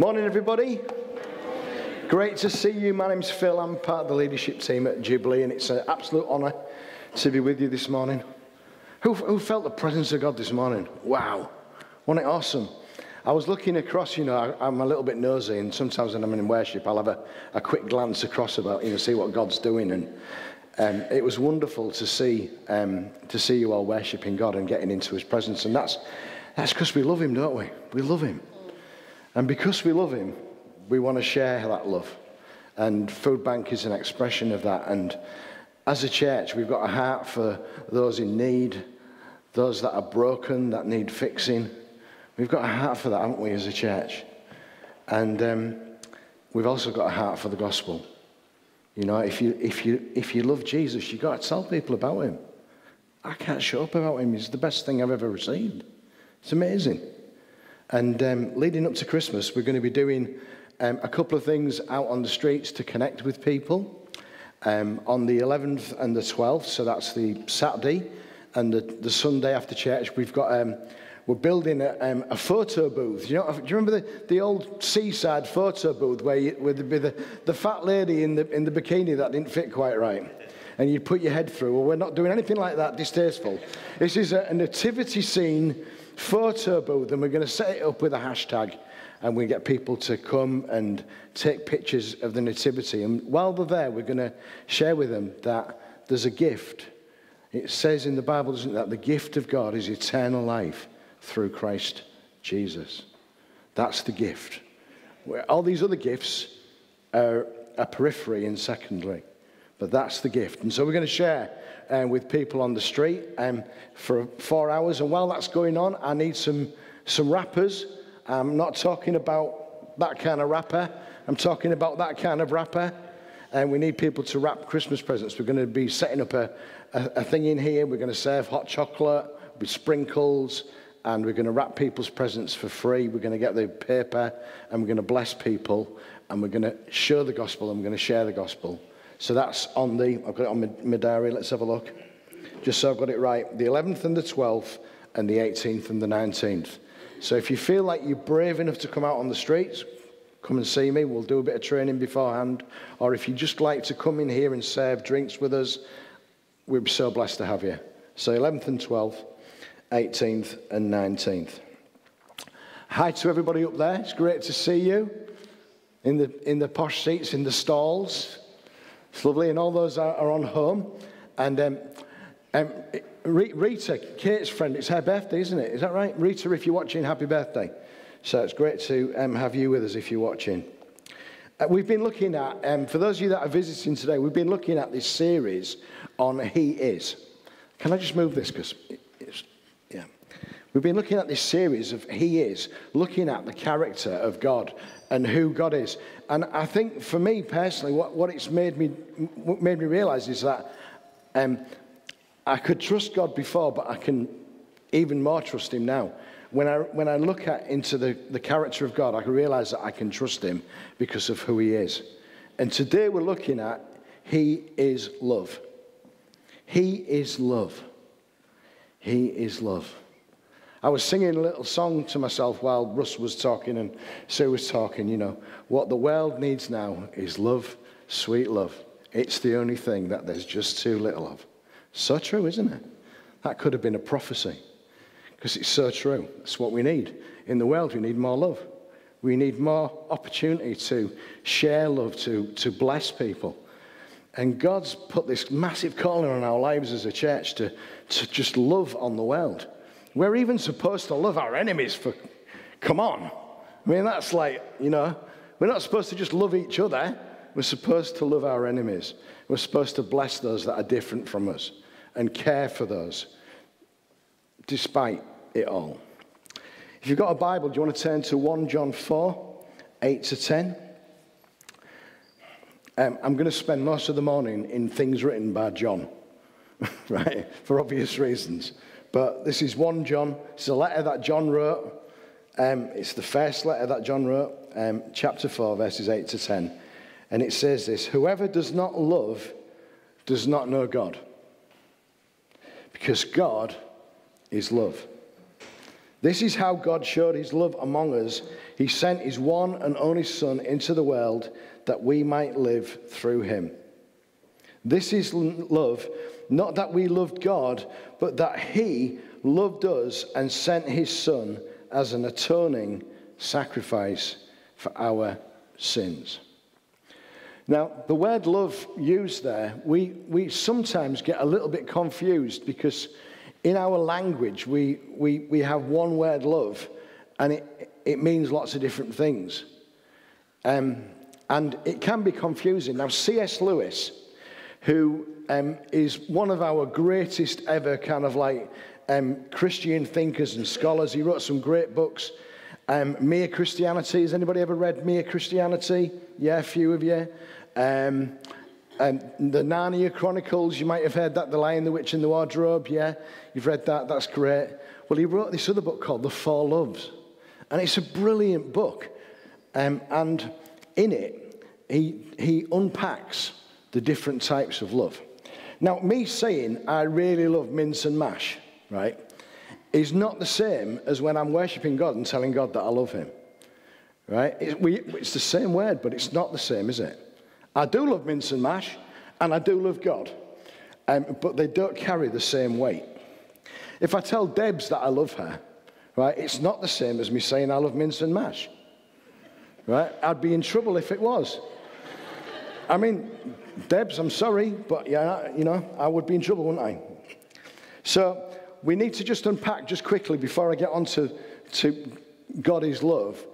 Morning, everybody. Great to see you. My name's Phil. I'm part of the leadership team at Jubilee, and it's an absolute honour to be with you this morning. Who, who felt the presence of God this morning? Wow. Wasn't it awesome? I was looking across, you know, I, am a little bit nosy, and sometimes when I'm in worship, I'll have a, a quick glance across about, you know, see what God's doing. And um, it was wonderful to see, um, to see you all worshipping God and getting into His presence. And that's that's because we love Him, don't we? We love Him. And because we love Him, we want to share that love. And Food Bank is an expression of that. And as a church, we've got a heart for those in need, those that are broken, that need fixing. We've got a heart for that, haven't we, as a church? And um, we've also got a heart for the gospel. You know, if you, if you, if you love Jesus, you've got to tell people about him. I can't shut up about him. He's the best thing I've ever received. It's amazing. And um, leading up to Christmas, we're going to be doing um, a couple of things out on the streets to connect with people. Um, on the 11th and the 12th, so that's the Saturday, and the, the Sunday after church, we've got um, we're building a, um, a photo booth. You know, do you remember the, the old seaside photo booth where you, with, the, with the, the fat lady in the, in the bikini that didn't fit quite right? And you'd put your head through. Well, we're not doing anything like that distasteful. This is a, a nativity scene photo booth, and we're going to set it up with a hashtag and we get people to come and take pictures of the nativity. And while they're there, we're going to share with them that there's a gift. It says in the Bible, doesn't it, that the gift of God is eternal life through Christ Jesus. That's the gift. All these other gifts are a periphery and secondary, but that's the gift. And so we're going to share um, with people on the street um, for four hours. And while that's going on, I need some, some rappers. I'm not talking about that kind of rapper. I'm talking about that kind of rapper. And we need people to wrap Christmas presents. We're going to be setting up a, a, a thing in here. We're going to serve hot chocolate with sprinkles. And we're going to wrap people's presents for free. We're going to get the paper and we're going to bless people. And we're going to show the gospel and we're going to share the gospel. So that's on the, I've got it on my, my diary, let's have a look. Just so I've got it right. The 11th and the 12th and the 18th and the 19th. So if you feel like you're brave enough to come out on the streets, come and see me. We'll do a bit of training beforehand. Or if you just like to come in here and serve drinks with us, we'd be so blessed to have you. So 11th and 12th, 18th and 19th. Hi to everybody up there. It's great to see you in the, in the posh seats, in the stalls. It's lovely, and all those are, are on home. And um, um, Rita, Kate's friend, it's her birthday, isn't it? Is that right? Rita, if you're watching, happy birthday. So it's great to um, have you with us if you're watching. Uh, we've been looking at, um, for those of you that are visiting today, we've been looking at this series on He Is. Can I just move this? Because. We've been looking at this series of He Is, looking at the character of God and who God is. And I think for me personally, what, what it's made me, made me realize is that um, I could trust God before, but I can even more trust Him now. When I, when I look at, into the, the character of God, I can realize that I can trust Him because of who He is. And today we're looking at He is love. He is love. He is love. I was singing a little song to myself while Russ was talking and Sue was talking. You know, what the world needs now is love, sweet love. It's the only thing that there's just too little of. So true, isn't it? That could have been a prophecy because it's so true. It's what we need. In the world, we need more love. We need more opportunity to share love, to, to bless people. And God's put this massive calling on our lives as a church to, to just love on the world. We're even supposed to love our enemies for, come on. I mean, that's like, you know, we're not supposed to just love each other. We're supposed to love our enemies. We're supposed to bless those that are different from us and care for those despite it all. If you've got a Bible, do you want to turn to 1 John 4, 8 to 10? Um, I'm going to spend most of the morning in things written by John, right, for obvious reasons. But this is 1 John. It's a letter that John wrote. Um, it's the first letter that John wrote, um, chapter 4, verses 8 to 10. And it says this Whoever does not love does not know God, because God is love. This is how God showed his love among us. He sent his one and only Son into the world that we might live through him. This is love, not that we loved God, but that he loved us and sent his Son as an atoning sacrifice for our sins. Now, the word love used there, we, we sometimes get a little bit confused because in our language we, we, we have one word love and it, it means lots of different things. Um, and it can be confusing. Now, C.S. Lewis, who um, is one of our greatest ever kind of like um, Christian thinkers and scholars, he wrote some great books. Um, Mere Christianity. Has anybody ever read Mere Christianity? Yeah, a few of you. Um, um, the Narnia Chronicles, you might have heard that, The Lion, the Witch, and the Wardrobe. Yeah, you've read that. That's great. Well, he wrote this other book called The Four Loves. And it's a brilliant book. Um, and in it, he, he unpacks the different types of love. Now, me saying I really love mince and mash, right, is not the same as when I'm worshipping God and telling God that I love Him, right? It, we, it's the same word, but it's not the same, is it? I do love mince and mash, and I do love God, um, but they don't carry the same weight. If I tell Debs that I love her, right, it's not the same as me saying I love mince and mash, right? I'd be in trouble if it was. I mean, Debs, I'm sorry, but yeah, you know, I would be in trouble, wouldn't I? So we need to just unpack just quickly before I get on to, to God is love,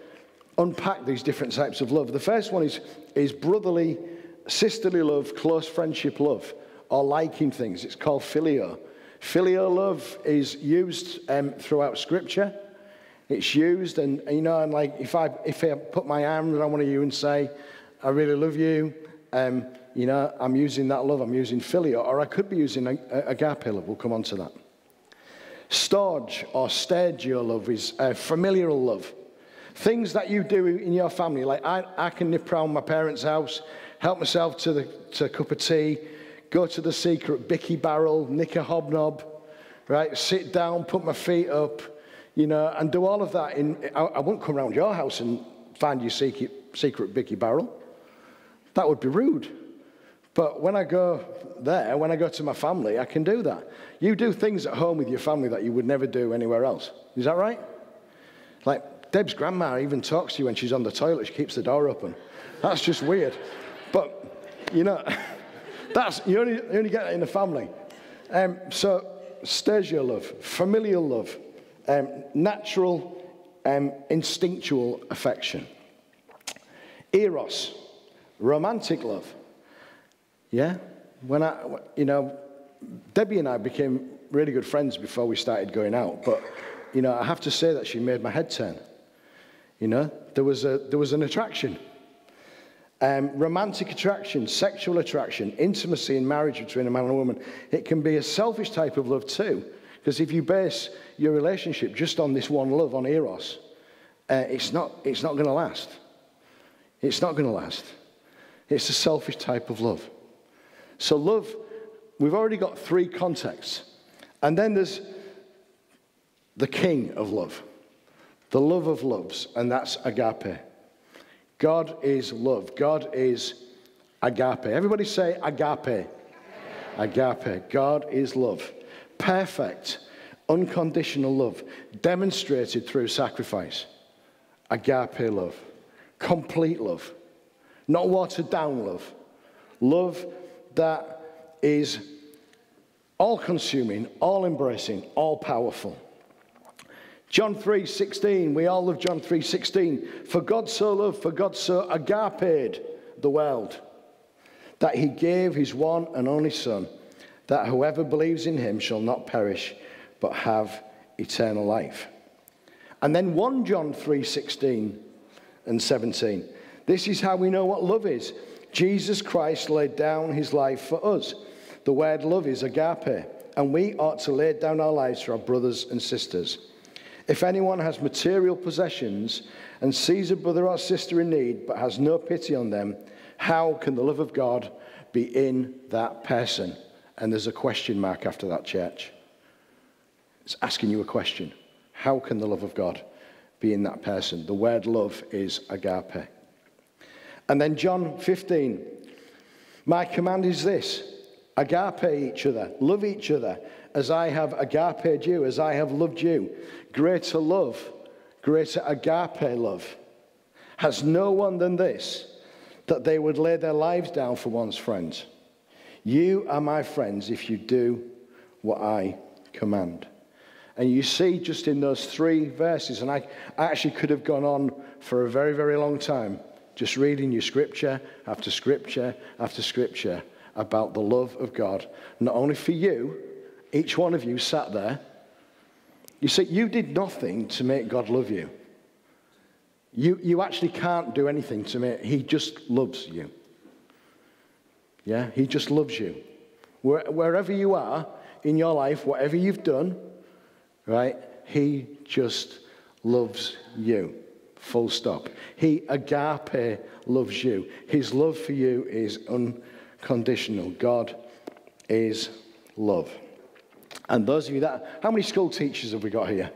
unpack these different types of love. The first one is, is brotherly, sisterly love, close friendship love, or liking things. It's called phileo. Filial love is used um, throughout Scripture. It's used, and you know, and like if I if I put my arm around one of you and say, "I really love you," um, you know, I'm using that love. I'm using filial, or I could be using a agape love. We'll come on to that. Storge or stagio love is uh, familial love. Things that you do in your family, like I, I can nip around my parents' house, help myself to, the, to a cup of tea, go to the secret Bicky barrel, nick a hobnob, right? Sit down, put my feet up, you know, and do all of that. In, I, I won't come around your house and find your secret, secret Bicky barrel. That would be rude. But when I go there, when I go to my family, I can do that. You do things at home with your family that you would never do anywhere else. Is that right? Like Deb's grandma even talks to you when she's on the toilet. She keeps the door open. That's just weird. But, you know, that's, you only, you only get that in the family. Um, so, stagio love, familial love, um, natural, um, instinctual affection. Eros, romantic love. Yeah? When I, you know, Debbie and I became really good friends before we started going out, but, you know, I have to say that she made my head turn. You know, there was, a, there was an attraction. Um, romantic attraction, sexual attraction, intimacy in marriage between a man and a woman. It can be a selfish type of love too. Because if you base your relationship just on this one love, on Eros, uh, it's not, it's not going to last. It's not going to last. It's a selfish type of love. So, love, we've already got three contexts. And then there's the king of love, the love of loves, and that's agape. God is love. God is agape. Everybody say agape. Agape. God is love. Perfect, unconditional love, demonstrated through sacrifice. Agape love. Complete love. Not watered down love. Love that is all consuming, all embracing, all powerful. John 3:16, we all love John 3:16. For God so loved, for God so agaped the world, that he gave his one and only Son, that whoever believes in him shall not perish, but have eternal life. And then 1 John 3:16 and 17. This is how we know what love is. Jesus Christ laid down his life for us. The word love is agape, and we ought to lay down our lives for our brothers and sisters. If anyone has material possessions and sees a brother or sister in need but has no pity on them, how can the love of God be in that person? And there's a question mark after that, church. It's asking you a question. How can the love of God be in that person? The word love is agape. And then John 15, my command is this agape each other, love each other as I have agape you, as I have loved you. Greater love, greater agape love has no one than this, that they would lay their lives down for one's friends. You are my friends if you do what I command. And you see just in those three verses, and I, I actually could have gone on for a very, very long time just reading you scripture after scripture after scripture about the love of God, not only for you, each one of you sat there. You see, you did nothing to make God love you. You, you actually can't do anything to make, He just loves you. Yeah, He just loves you. Where, wherever you are in your life, whatever you've done, right, He just loves you. Full stop. He agape loves you. His love for you is unconditional. God is love. And those of you that, how many school teachers have we got here?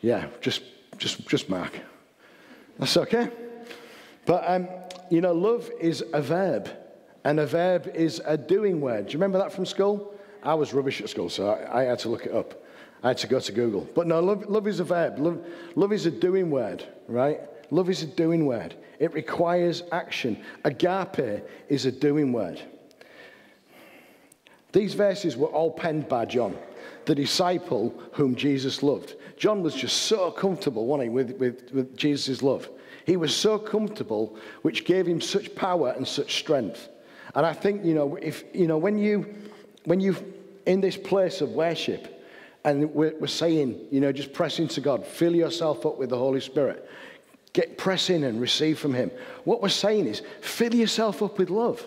Yeah, just, just, just mark. That's okay. But, um, you know, love is a verb, and a verb is a doing word. Do you remember that from school? I was rubbish at school, so I, I had to look it up. I had to go to Google. But no, love, love is a verb. Love, love is a doing word, right? Love is a doing word. It requires action. Agape is a doing word. These verses were all penned by John, the disciple whom Jesus loved. John was just so comfortable, wasn't he, with, with, with Jesus' love. He was so comfortable, which gave him such power and such strength. And I think, you know, if, you know, when you, when you, in this place of worship, and we're, we're saying, you know, just press into God, fill yourself up with the Holy Spirit, get press in and receive from Him. What we're saying is, fill yourself up with love,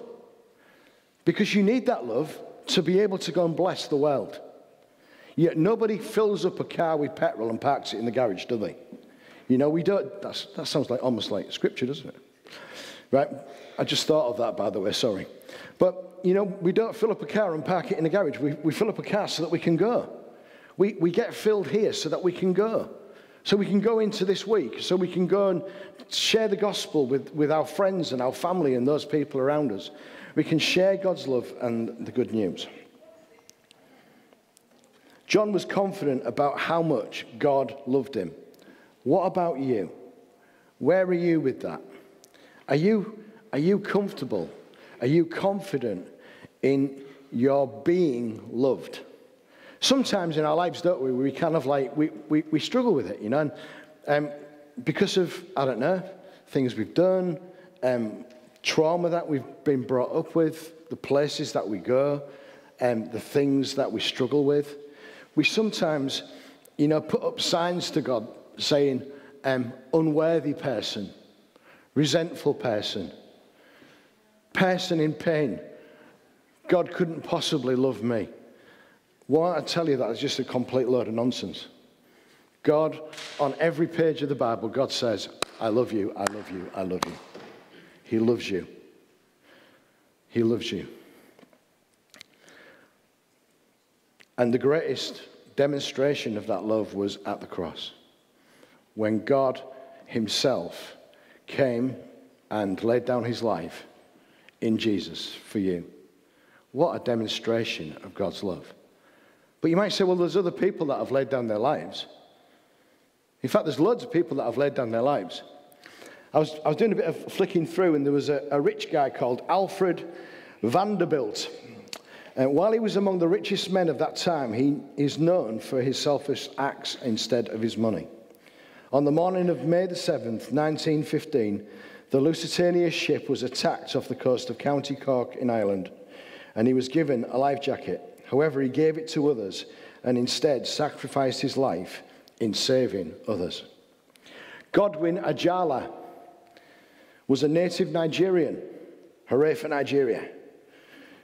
because you need that love to be able to go and bless the world. Yet nobody fills up a car with petrol and parks it in the garage, do they? You know, we don't. that sounds like almost like scripture, doesn't it? Right? I just thought of that, by the way, sorry. But, you know, we don't fill up a car and park it in the garage. We, we fill up a car so that we can go. We, we get filled here so that we can go. So we can go into this week, so we can go and share the gospel with, with our friends and our family and those people around us. We can share God's love and the good news. John was confident about how much God loved him. What about you? Where are you with that? Are you, are you comfortable? Are you confident in your being loved? Sometimes in our lives, don't we, we kind of like, we, we, we struggle with it, you know, and um, because of, I don't know, things we've done, um, trauma that we've been brought up with, the places that we go, and um, the things that we struggle with we sometimes, you know, put up signs to God saying, um, unworthy person, resentful person, person in pain. God couldn't possibly love me. Why I tell you that is just a complete load of nonsense. God, on every page of the Bible, God says, I love you, I love you, I love you. He loves you. He loves you. And the greatest demonstration of that love was at the cross. When God Himself came and laid down His life in Jesus for you. What a demonstration of God's love. But you might say, well, there's other people that have laid down their lives. In fact, there's loads of people that have laid down their lives. I was, I was doing a bit of flicking through, and there was a, a rich guy called Alfred Vanderbilt. And while he was among the richest men of that time, he is known for his selfish acts instead of his money. On the morning of May the 7th, 1915, the Lusitania ship was attacked off the coast of County Cork in Ireland, and he was given a life jacket. However, he gave it to others and instead sacrificed his life in saving others. Godwin Ajala was a native Nigerian. Hooray for Nigeria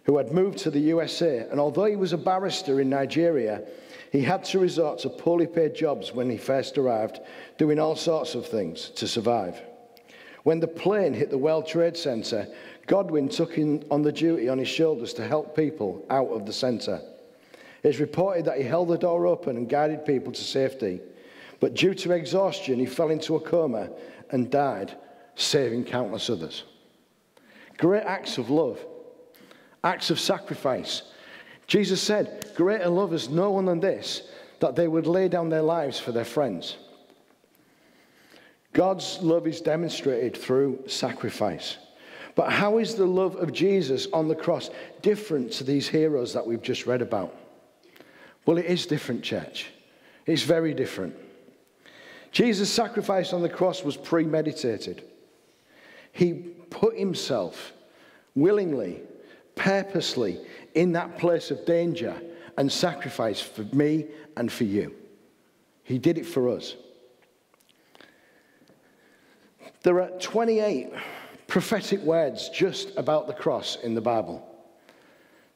who had moved to the USA. And although he was a barrister in Nigeria, he had to resort to poorly paid jobs when he first arrived, doing all sorts of things to survive. When the plane hit the World Trade Center, Godwin took in on the duty on his shoulders to help people out of the center. It's reported that he held the door open and guided people to safety. But due to exhaustion, he fell into a coma and died, saving countless others. Great acts of love, acts of sacrifice. Jesus said, Greater love is no one than this, that they would lay down their lives for their friends. God's love is demonstrated through sacrifice. But how is the love of Jesus on the cross different to these heroes that we've just read about? Well, it is different, church. It's very different. Jesus' sacrifice on the cross was premeditated. He put himself willingly, purposely in that place of danger and sacrifice for me and for you. He did it for us. There are 28 prophetic words just about the cross in the Bible.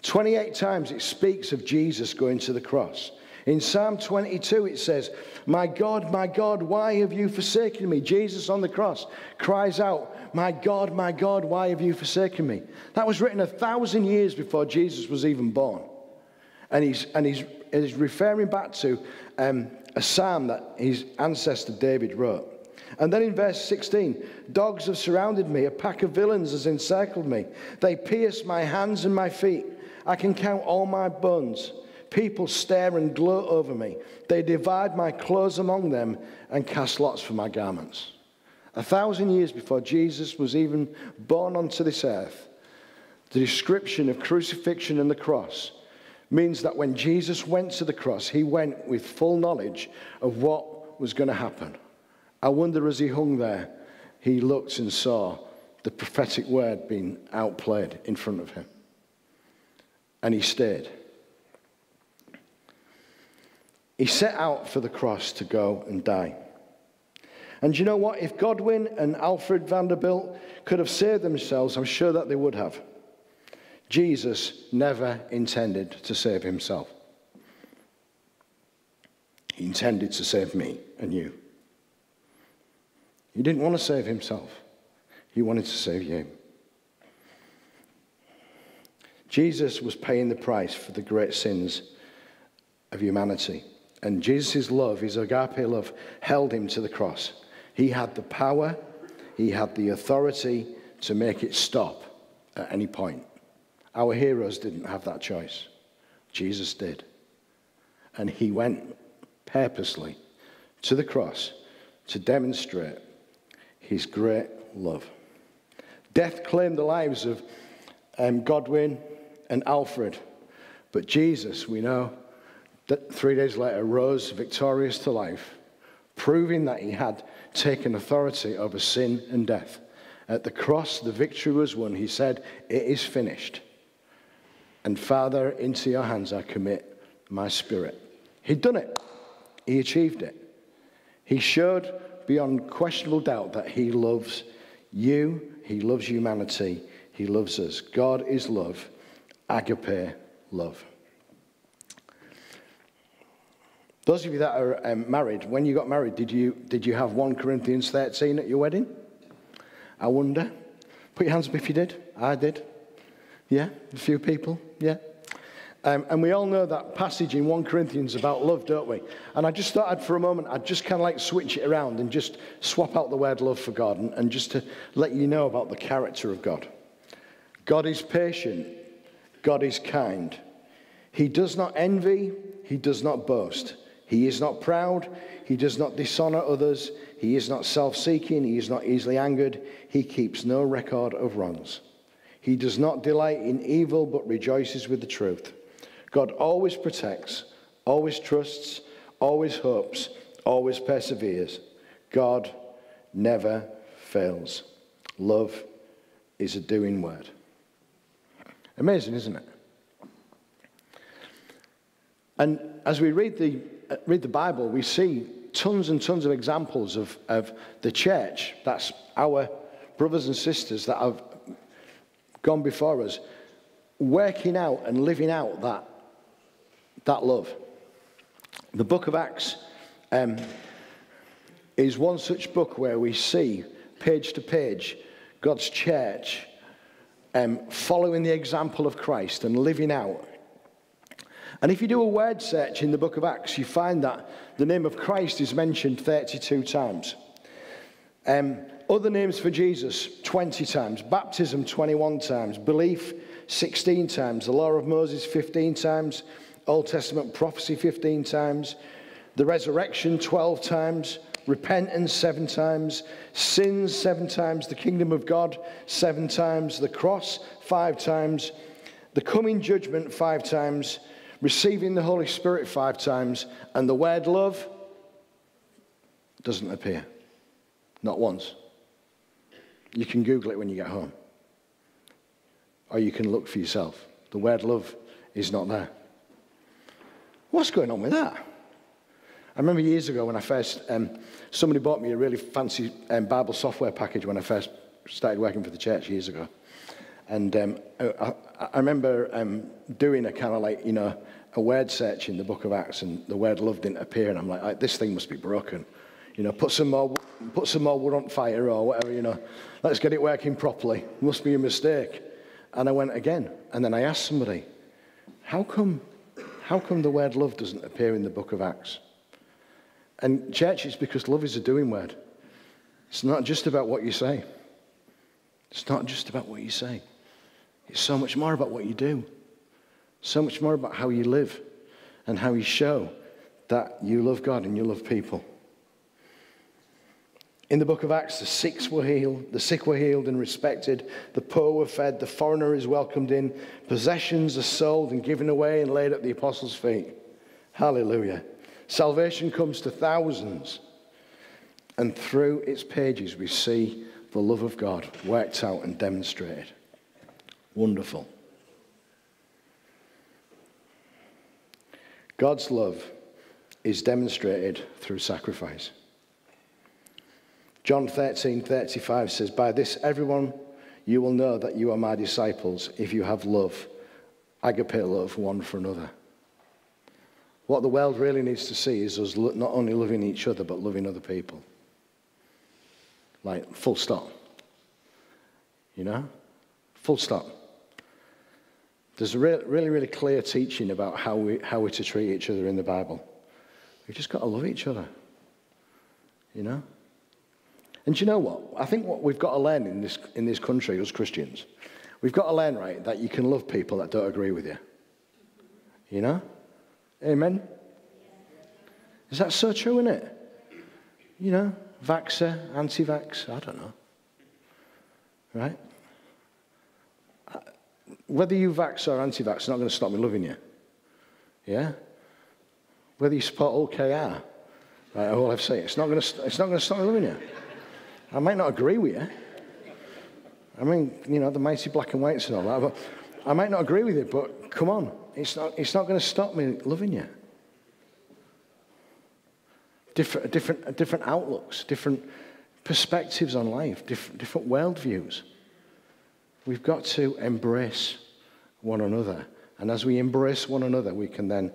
28 times it speaks of Jesus going to the cross. In Psalm 22, it says, My God, my God, why have you forsaken me? Jesus on the cross cries out, My God, my God, why have you forsaken me? That was written a thousand years before Jesus was even born. And he's, and he's, he's referring back to um, a psalm that his ancestor David wrote. And then in verse 16, dogs have surrounded me, a pack of villains has encircled me. They pierce my hands and my feet. I can count all my bones. People stare and gloat over me. They divide my clothes among them and cast lots for my garments. A thousand years before Jesus was even born onto this earth, the description of crucifixion and the cross means that when Jesus went to the cross, he went with full knowledge of what was going to happen. I wonder as he hung there, he looked and saw the prophetic word being outplayed in front of him. And he stayed. He set out for the cross to go and die. And you know what? If Godwin and Alfred Vanderbilt could have saved themselves, I'm sure that they would have. Jesus never intended to save himself. He intended to save me and you. He didn't want to save himself, he wanted to save you. Jesus was paying the price for the great sins of humanity. And Jesus' love, his agape love, held him to the cross. He had the power, he had the authority to make it stop at any point. Our heroes didn't have that choice. Jesus did. And he went purposely to the cross to demonstrate his great love. Death claimed the lives of um, Godwin and Alfred, but Jesus, we know, that three days later rose victorious to life, proving that he had taken authority over sin and death. At the cross, the victory was won. He said, It is finished. And Father, into your hands I commit my spirit. He'd done it, he achieved it. He showed beyond questionable doubt that he loves you, he loves humanity, he loves us. God is love, agape love. Those of you that are um, married, when you got married, did you, did you have 1 Corinthians 13 at your wedding? I wonder. Put your hands up if you did. I did. Yeah, a few people. Yeah. Um, and we all know that passage in 1 Corinthians about love, don't we? And I just thought I'd, for a moment, I'd just kind of like switch it around and just swap out the word love for God and, and just to let you know about the character of God. God is patient. God is kind. He does not envy. He does not boast. He is not proud. He does not dishonor others. He is not self seeking. He is not easily angered. He keeps no record of wrongs. He does not delight in evil, but rejoices with the truth. God always protects, always trusts, always hopes, always perseveres. God never fails. Love is a doing word. Amazing, isn't it? And as we read the uh, read the Bible, we see tons and tons of examples of, of the church, that's our brothers and sisters that have gone before us, working out and living out that, that love. The book of Acts um, is one such book where we see, page to page, God's church um, following the example of Christ and living out And if you do a word search in the book of Acts, you find that the name of Christ is mentioned 32 times. Um, other names for Jesus, 20 times. Baptism, 21 times. Belief, 16 times. The law of Moses, 15 times. Old Testament prophecy, 15 times. The resurrection, 12 times. Repentance, seven times. Sins, seven times. The kingdom of God, seven times. The cross, five times. The coming judgment, five times. Receiving the Holy Spirit, five times. And the word love doesn't appear. Not once. You can Google it when you get home. Or you can look for yourself. The word love is not there. What's going on with that? I remember years ago when I first, um, somebody bought me a really fancy um, Bible software package when I first started working for the church years ago. And um, I, I, remember um, doing a kind of like, you know, a word search in the book of Acts and the word love didn't appear. And I'm like, this thing must be broken. You know, put some more, put some more wood on fire or whatever, you know. Let's get it working properly. Must be a mistake. And I went again. And then I asked somebody, how come, how come the word love doesn't appear in the book of Acts? And church, it's because love is a doing word. It's not just about what you say. It's not just about what you say. It's so much more about what you do. So much more about how you live and how you show that you love God and you love people. In the book of Acts, the sick were healed, the sick were healed and respected, the poor were fed, the foreigner is welcomed in, possessions are sold and given away and laid at the apostles' feet. Hallelujah. Salvation comes to thousands. And through its pages, we see the love of God worked out and demonstrated. Wonderful. God's love is demonstrated through sacrifice. John 13, 35 says, By this everyone you will know that you are my disciples if you have love, agape love one for another. What the world really needs to see is us not only loving each other, but loving other people. Like, full stop. You know? Full stop. There's a really, really, really clear teaching about how, we, how we're to treat each other in the Bible. We've just got to love each other. You know? And you know what? I think what we've got to learn in this, in this country as Christians, we've got to learn, right, that you can love people that don't agree with you. You know? Amen? Is that so true, isn't it? You know, vaxxer, anti vax, I don't know. Right? Uh, whether you vax or anti vax is not going to stop me loving you. Yeah? Whether you support OKR, right, all I've said, it's not going to, it's not going to stop me loving you. I might not agree with you. I mean, you know, the mighty black and whites and all that, but I might not agree with you, but come on. It's not, it's not going to stop me loving you. Different, different, different outlooks, different perspectives on life, different, different worldviews. We've got to embrace one another. And as we embrace one another, we can then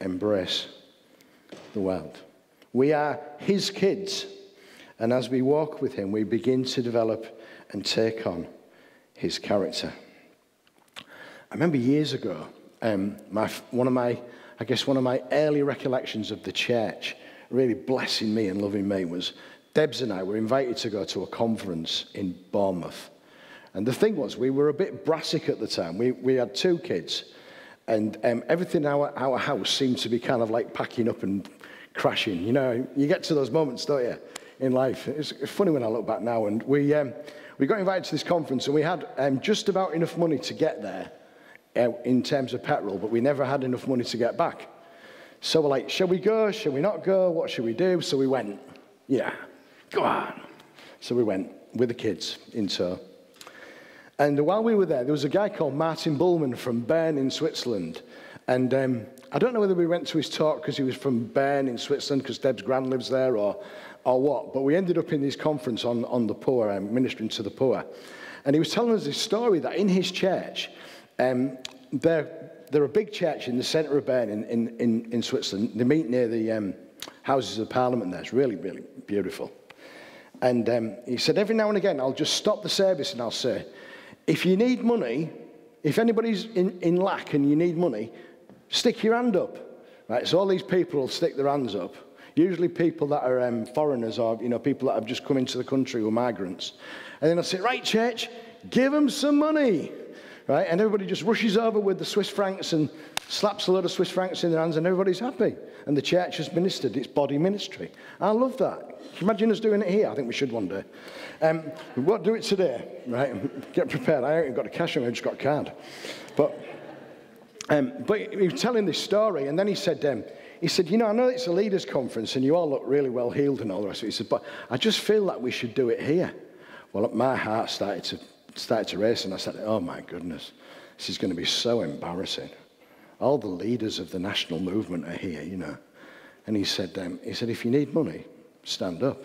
embrace the world. We are his kids. And as we walk with him, we begin to develop and take on his character. I remember years ago, um, my, one of my, I guess one of my early recollections of the church really blessing me and loving me was Debs and I were invited to go to a conference in Bournemouth. And the thing was, we were a bit brassic at the time. We, we had two kids, and um, everything in our, our house seemed to be kind of like packing up and crashing. You know, you get to those moments, don't you? In life. It's funny when I look back now. And we, um, we got invited to this conference, and we had um, just about enough money to get there uh, in terms of petrol, but we never had enough money to get back. So we're like, shall we go? Shall we not go? What should we do? So we went, yeah, go on. So we went with the kids in tow. And while we were there, there was a guy called Martin Bühlmann from Bern in Switzerland. And um, I don't know whether we went to his talk because he was from Bern in Switzerland, because Deb's grand lives there, or or what, but we ended up in this conference on, on the poor, um, ministering to the poor. And he was telling us this story that in his church, um, they're, they're a big church in the centre of Bern in, in, in, in Switzerland. They meet near the um, Houses of Parliament there. It's really, really beautiful. And um, he said, every now and again, I'll just stop the service and I'll say, if you need money, if anybody's in, in lack and you need money, Stick your hand up. Right? So all these people will stick their hands up. Usually people that are um, foreigners or, you know, people that have just come into the country or migrants. And then I'll say, right, church, give them some money. Right? And everybody just rushes over with the Swiss francs and slaps a load of Swiss francs in their hands and everybody's happy. And the church has ministered its body ministry. I love that. Imagine us doing it here? I think we should one day. Um, we won't do it today, right? Get prepared. I haven't got a cash me, I just got a card. But, um, but he was telling this story, and then he said, um, he said, you know, I know it's a leaders' conference and you all look really well healed and all the rest of it. He said, but I just feel like we should do it here. Well, my heart started to, started to race, and I said, oh my goodness, this is going to be so embarrassing. All the leaders of the national movement are here, you know. And he said, um, he said, if you need money, stand up.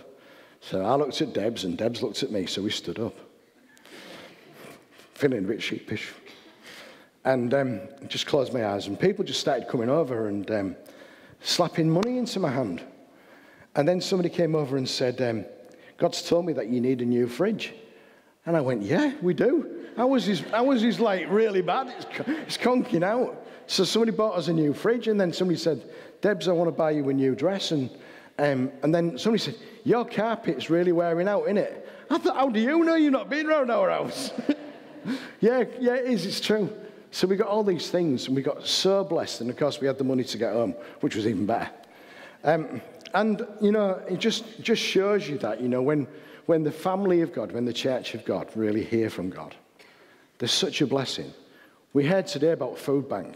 So I looked at Debs and Debs looked at me, so we stood up. Feeling a bit sheepish. And um, just closed my eyes, and people just started coming over and um, slapping money into my hand. And then somebody came over and said, um, God's told me that you need a new fridge. And I went, Yeah, we do. How was his, how was his like really bad? It's, it's conking out. So somebody bought us a new fridge, and then somebody said, Debs, I want to buy you a new dress. And um, and then somebody said, Your carpet's really wearing out, isn't it? I thought, How do you know you're not been around our house? yeah, yeah, it is. It's true. So we got all these things, and we got so blessed. And of course, we had the money to get home, which was even better. Um, and, you know, it just, just shows you that, you know, when, when the family of God, when the church of God really hear from God, there's such a blessing. We heard today about food bank,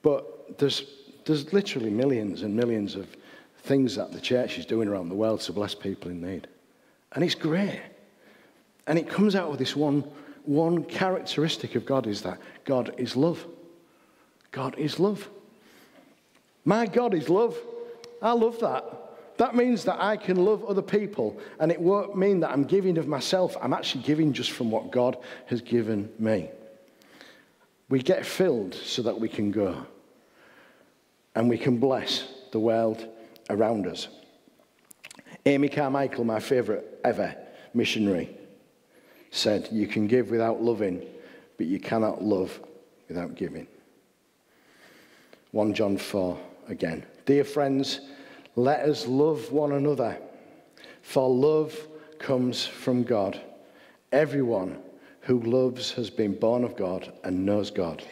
but there's, there's literally millions and millions of things that the church is doing around the world to bless people in need. And it's great. And it comes out of this one, one characteristic of God is that God is love. God is love. My God is love. I love that. That means that I can love other people, and it won't mean that I'm giving of myself. I'm actually giving just from what God has given me. We get filled so that we can go, and we can bless the world around us. Amy Carmichael, my favourite ever missionary, said, You can give without loving, but you cannot love without giving. 1 John 4 again. Dear friends, let us love one another, for love comes from God. Everyone who loves has been born of God and knows God.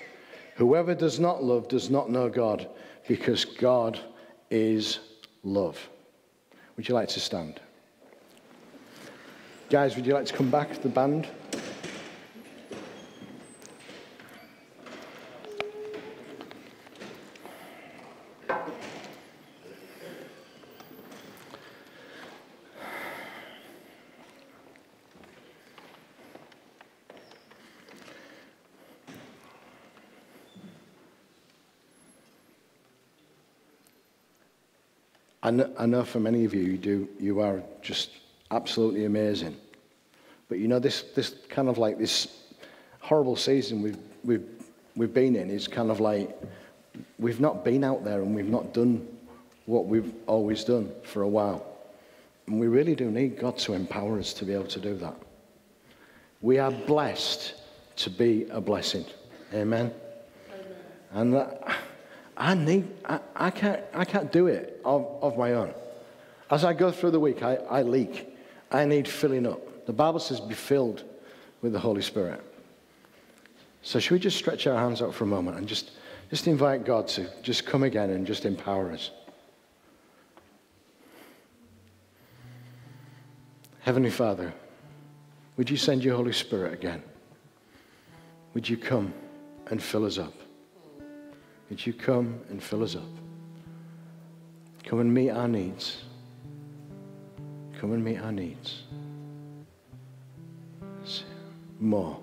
Whoever does not love does not know God, because God is love. Would you like to stand? Guys, would you like to come back, to the band? I know for many of you, you, do, you are just absolutely amazing. But you know, this, this kind of like this horrible season we've, we've, we've been in is kind of like we've not been out there and we've not done what we've always done for a while. And we really do need God to empower us to be able to do that. We are blessed to be a blessing. Amen. Amen. And I need, I, I, can't, I can't do it of, of my own. As I go through the week, I, I leak. I need filling up. The Bible says, be filled with the Holy Spirit. So, should we just stretch our hands out for a moment and just, just invite God to just come again and just empower us? Heavenly Father, would you send your Holy Spirit again? Would you come and fill us up? Would you come and fill us up? Come and meet our needs. Come and meet our needs. More.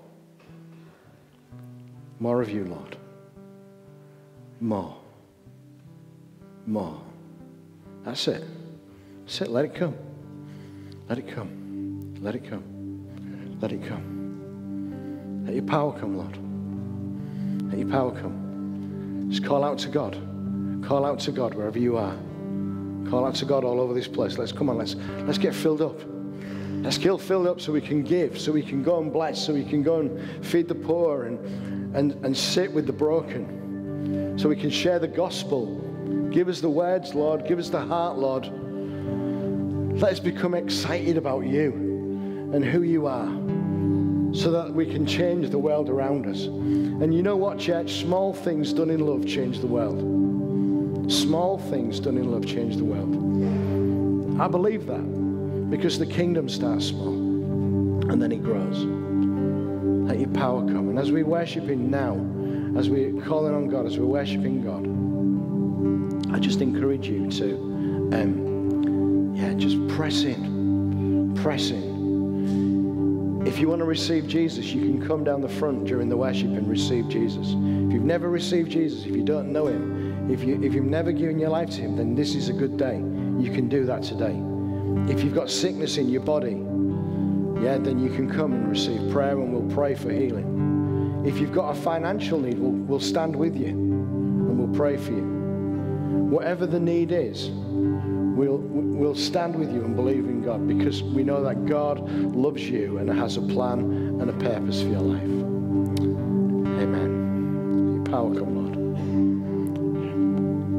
More of you, Lord. More. More. That's it. That's it. Let it come. Let it come. Let it come. Let it come. Let your power come, Lord. Let your power come. Just call out to God. Call out to God wherever you are. Call out to God all over this place. Let's come on, let's let's get filled up. Let's get filled up so we can give, so we can go and bless, so we can go and feed the poor and and, and sit with the broken, so we can share the gospel. Give us the words, Lord. Give us the heart, Lord. Let us become excited about you and who you are so that we can change the world around us. And you know what, church? Small things done in love change the world. Small things done in love change the world. I believe that because the kingdom starts small and then it grows. Let your power come. And as we're worshiping now, as we're calling on God, as we're worshiping God, I just encourage you to, um, yeah, just press in. Press in. If you want to receive Jesus, you can come down the front during the worship and receive Jesus. If you've never received Jesus, if you don't know Him, if, you, if you've never given your life to Him, then this is a good day. You can do that today. If you've got sickness in your body, yeah, then you can come and receive prayer and we'll pray for healing. If you've got a financial need, we'll, we'll stand with you and we'll pray for you. Whatever the need is, we'll, we'll stand with you and believe in God because we know that God loves you and has a plan and a purpose for your life. Amen. Your power come, Lord.